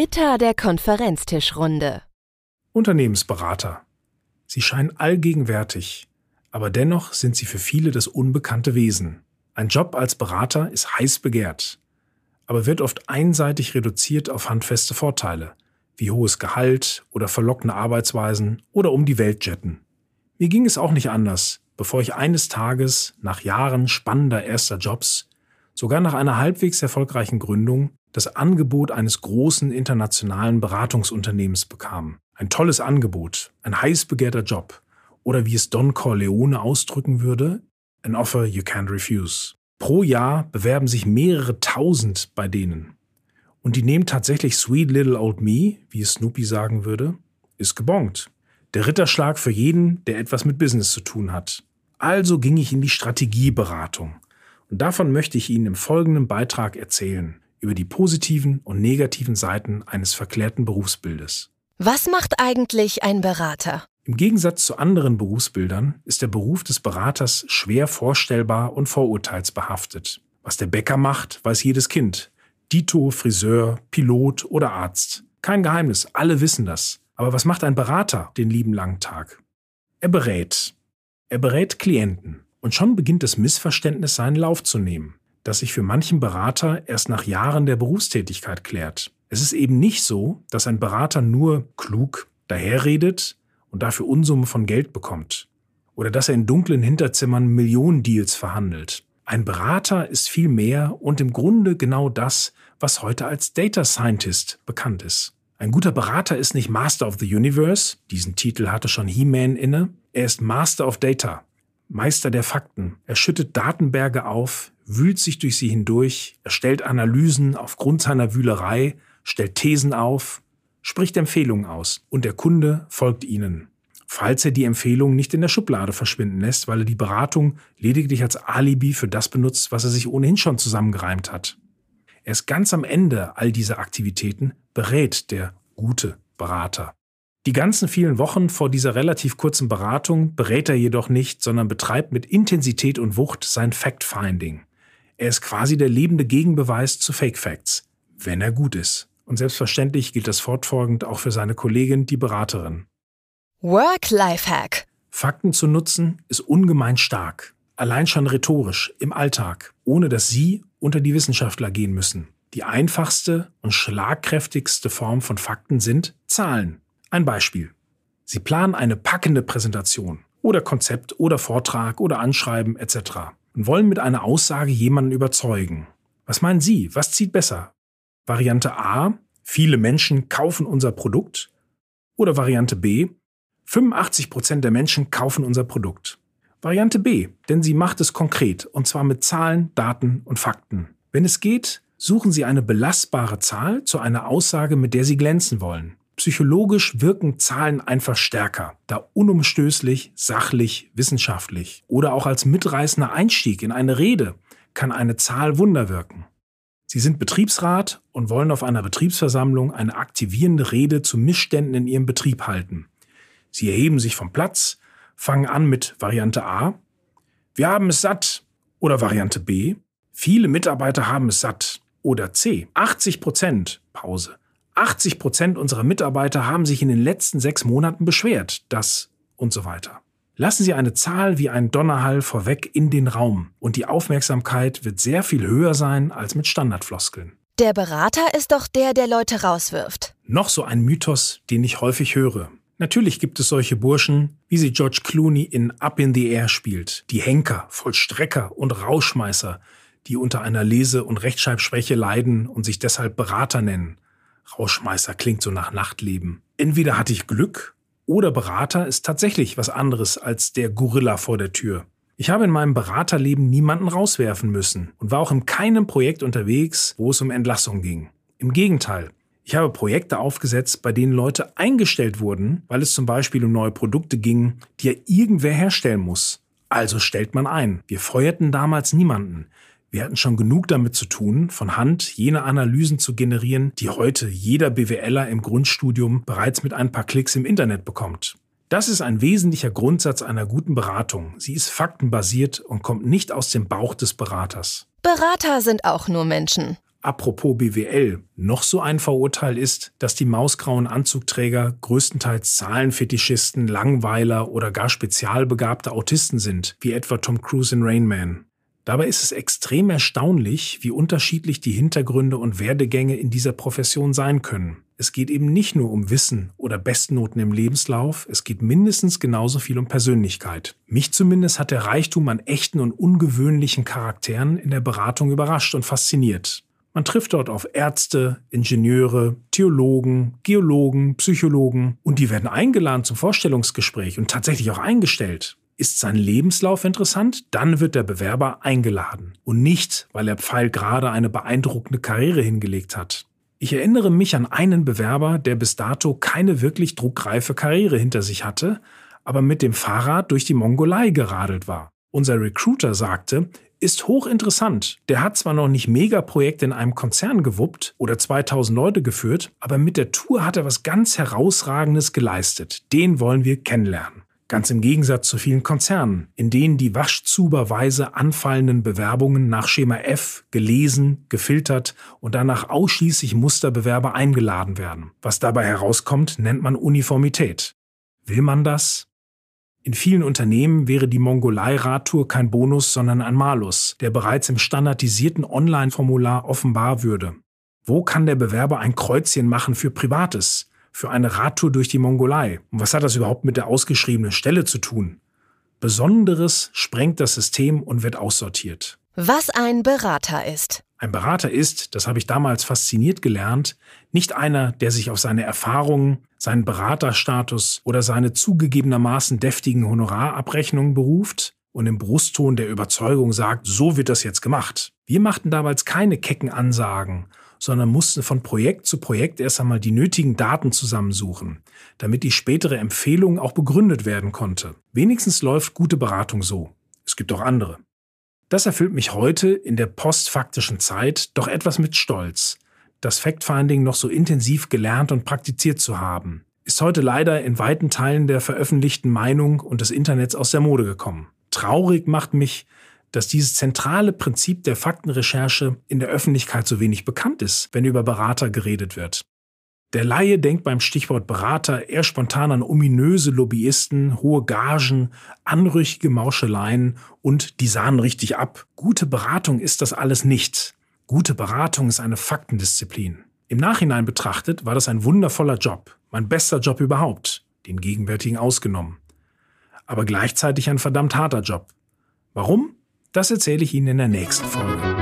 Ritter der Konferenztischrunde. Unternehmensberater. Sie scheinen allgegenwärtig, aber dennoch sind sie für viele das unbekannte Wesen. Ein Job als Berater ist heiß begehrt, aber wird oft einseitig reduziert auf handfeste Vorteile, wie hohes Gehalt oder verlockende Arbeitsweisen oder um die Welt jetten. Mir ging es auch nicht anders, bevor ich eines Tages, nach Jahren spannender erster Jobs, sogar nach einer halbwegs erfolgreichen Gründung, das Angebot eines großen internationalen Beratungsunternehmens bekam. Ein tolles Angebot, ein heiß begehrter Job oder wie es Don Corleone ausdrücken würde, an offer you can't refuse. Pro Jahr bewerben sich mehrere tausend bei denen. Und die nehmen tatsächlich Sweet Little Old Me, wie es Snoopy sagen würde, ist gebongt. Der Ritterschlag für jeden, der etwas mit Business zu tun hat. Also ging ich in die Strategieberatung. Und davon möchte ich Ihnen im folgenden Beitrag erzählen über die positiven und negativen Seiten eines verklärten Berufsbildes. Was macht eigentlich ein Berater? Im Gegensatz zu anderen Berufsbildern ist der Beruf des Beraters schwer vorstellbar und vorurteilsbehaftet. Was der Bäcker macht, weiß jedes Kind. Dito, Friseur, Pilot oder Arzt. Kein Geheimnis, alle wissen das. Aber was macht ein Berater den lieben langen Tag? Er berät. Er berät Klienten. Und schon beginnt das Missverständnis seinen Lauf zu nehmen das sich für manchen Berater erst nach Jahren der Berufstätigkeit klärt. Es ist eben nicht so, dass ein Berater nur klug daherredet und dafür Unsummen von Geld bekommt. Oder dass er in dunklen Hinterzimmern Millionendeals verhandelt. Ein Berater ist viel mehr und im Grunde genau das, was heute als Data Scientist bekannt ist. Ein guter Berater ist nicht Master of the Universe, diesen Titel hatte schon He-Man inne, er ist Master of Data, Meister der Fakten. Er schüttet Datenberge auf, wühlt sich durch sie hindurch, erstellt Analysen aufgrund seiner Wühlerei, stellt Thesen auf, spricht Empfehlungen aus und der Kunde folgt ihnen. Falls er die Empfehlung nicht in der Schublade verschwinden lässt, weil er die Beratung lediglich als Alibi für das benutzt, was er sich ohnehin schon zusammengereimt hat. Erst ganz am Ende all dieser Aktivitäten berät der gute Berater. Die ganzen vielen Wochen vor dieser relativ kurzen Beratung berät er jedoch nicht, sondern betreibt mit Intensität und Wucht sein Fact-Finding. Er ist quasi der lebende Gegenbeweis zu Fake Facts, wenn er gut ist. Und selbstverständlich gilt das fortfolgend auch für seine Kollegin, die Beraterin. Work-Life-Hack. Fakten zu nutzen ist ungemein stark. Allein schon rhetorisch, im Alltag, ohne dass Sie unter die Wissenschaftler gehen müssen. Die einfachste und schlagkräftigste Form von Fakten sind Zahlen. Ein Beispiel. Sie planen eine packende Präsentation oder Konzept oder Vortrag oder Anschreiben etc und wollen mit einer Aussage jemanden überzeugen. Was meinen Sie? Was zieht besser? Variante A, viele Menschen kaufen unser Produkt? Oder Variante B, 85 Prozent der Menschen kaufen unser Produkt? Variante B, denn sie macht es konkret, und zwar mit Zahlen, Daten und Fakten. Wenn es geht, suchen Sie eine belastbare Zahl zu einer Aussage, mit der Sie glänzen wollen. Psychologisch wirken Zahlen einfach stärker, da unumstößlich, sachlich, wissenschaftlich oder auch als mitreißender Einstieg in eine Rede kann eine Zahl Wunder wirken. Sie sind Betriebsrat und wollen auf einer Betriebsversammlung eine aktivierende Rede zu Missständen in ihrem Betrieb halten. Sie erheben sich vom Platz, fangen an mit Variante A. Wir haben es satt. Oder Variante B. Viele Mitarbeiter haben es satt. Oder C. 80 Prozent. Pause. 80 Prozent unserer Mitarbeiter haben sich in den letzten sechs Monaten beschwert, das und so weiter. Lassen Sie eine Zahl wie ein Donnerhall vorweg in den Raum und die Aufmerksamkeit wird sehr viel höher sein als mit Standardfloskeln. Der Berater ist doch der, der Leute rauswirft. Noch so ein Mythos, den ich häufig höre. Natürlich gibt es solche Burschen, wie sie George Clooney in Up in the Air spielt. Die Henker, Vollstrecker und Rauschmeißer, die unter einer Lese- und Rechtschreibschwäche leiden und sich deshalb Berater nennen. Rauschmeißer klingt so nach Nachtleben. Entweder hatte ich Glück oder Berater ist tatsächlich was anderes als der Gorilla vor der Tür. Ich habe in meinem Beraterleben niemanden rauswerfen müssen und war auch in keinem Projekt unterwegs, wo es um Entlassung ging. Im Gegenteil, ich habe Projekte aufgesetzt, bei denen Leute eingestellt wurden, weil es zum Beispiel um neue Produkte ging, die ja irgendwer herstellen muss. Also stellt man ein. Wir feuerten damals niemanden. Wir hatten schon genug damit zu tun, von Hand jene Analysen zu generieren, die heute jeder BWLer im Grundstudium bereits mit ein paar Klicks im Internet bekommt. Das ist ein wesentlicher Grundsatz einer guten Beratung. Sie ist faktenbasiert und kommt nicht aus dem Bauch des Beraters. Berater sind auch nur Menschen. apropos BWL, noch so ein Vorurteil ist, dass die mausgrauen Anzugträger größtenteils Zahlenfetischisten, Langweiler oder gar spezialbegabte Autisten sind, wie etwa Tom Cruise in Rain Man. Dabei ist es extrem erstaunlich, wie unterschiedlich die Hintergründe und Werdegänge in dieser Profession sein können. Es geht eben nicht nur um Wissen oder Bestnoten im Lebenslauf, es geht mindestens genauso viel um Persönlichkeit. Mich zumindest hat der Reichtum an echten und ungewöhnlichen Charakteren in der Beratung überrascht und fasziniert. Man trifft dort auf Ärzte, Ingenieure, Theologen, Geologen, Psychologen und die werden eingeladen zum Vorstellungsgespräch und tatsächlich auch eingestellt. Ist sein Lebenslauf interessant, dann wird der Bewerber eingeladen und nicht, weil er Pfeil gerade eine beeindruckende Karriere hingelegt hat. Ich erinnere mich an einen Bewerber, der bis dato keine wirklich druckreife Karriere hinter sich hatte, aber mit dem Fahrrad durch die Mongolei geradelt war. Unser Recruiter sagte, ist hochinteressant. Der hat zwar noch nicht Megaprojekte in einem Konzern gewuppt oder 2000 Leute geführt, aber mit der Tour hat er was ganz Herausragendes geleistet. Den wollen wir kennenlernen. Ganz im Gegensatz zu vielen Konzernen, in denen die waschzuberweise anfallenden Bewerbungen nach Schema F gelesen, gefiltert und danach ausschließlich Musterbewerber eingeladen werden. Was dabei herauskommt, nennt man Uniformität. Will man das? In vielen Unternehmen wäre die Mongolei-Radtour kein Bonus, sondern ein Malus, der bereits im standardisierten Online-Formular offenbar würde. Wo kann der Bewerber ein Kreuzchen machen für Privates? Für eine Radtour durch die Mongolei. Und was hat das überhaupt mit der ausgeschriebenen Stelle zu tun? Besonderes sprengt das System und wird aussortiert. Was ein Berater ist. Ein Berater ist, das habe ich damals fasziniert gelernt, nicht einer, der sich auf seine Erfahrungen, seinen Beraterstatus oder seine zugegebenermaßen deftigen Honorarabrechnungen beruft und im Brustton der Überzeugung sagt, so wird das jetzt gemacht. Wir machten damals keine kecken Ansagen sondern mussten von Projekt zu Projekt erst einmal die nötigen Daten zusammensuchen, damit die spätere Empfehlung auch begründet werden konnte. Wenigstens läuft gute Beratung so. Es gibt auch andere. Das erfüllt mich heute in der postfaktischen Zeit doch etwas mit Stolz, das Fact-Finding noch so intensiv gelernt und praktiziert zu haben. Ist heute leider in weiten Teilen der veröffentlichten Meinung und des Internets aus der Mode gekommen. Traurig macht mich, dass dieses zentrale Prinzip der Faktenrecherche in der Öffentlichkeit so wenig bekannt ist, wenn über Berater geredet wird. Der Laie denkt beim Stichwort Berater eher spontan an ominöse Lobbyisten, hohe Gagen, anrüchige Mauscheleien und die sahen richtig ab. Gute Beratung ist das alles nicht. Gute Beratung ist eine Faktendisziplin. Im Nachhinein betrachtet war das ein wundervoller Job, mein bester Job überhaupt, den gegenwärtigen ausgenommen. Aber gleichzeitig ein verdammt harter Job. Warum? Das erzähle ich Ihnen in der nächsten Folge.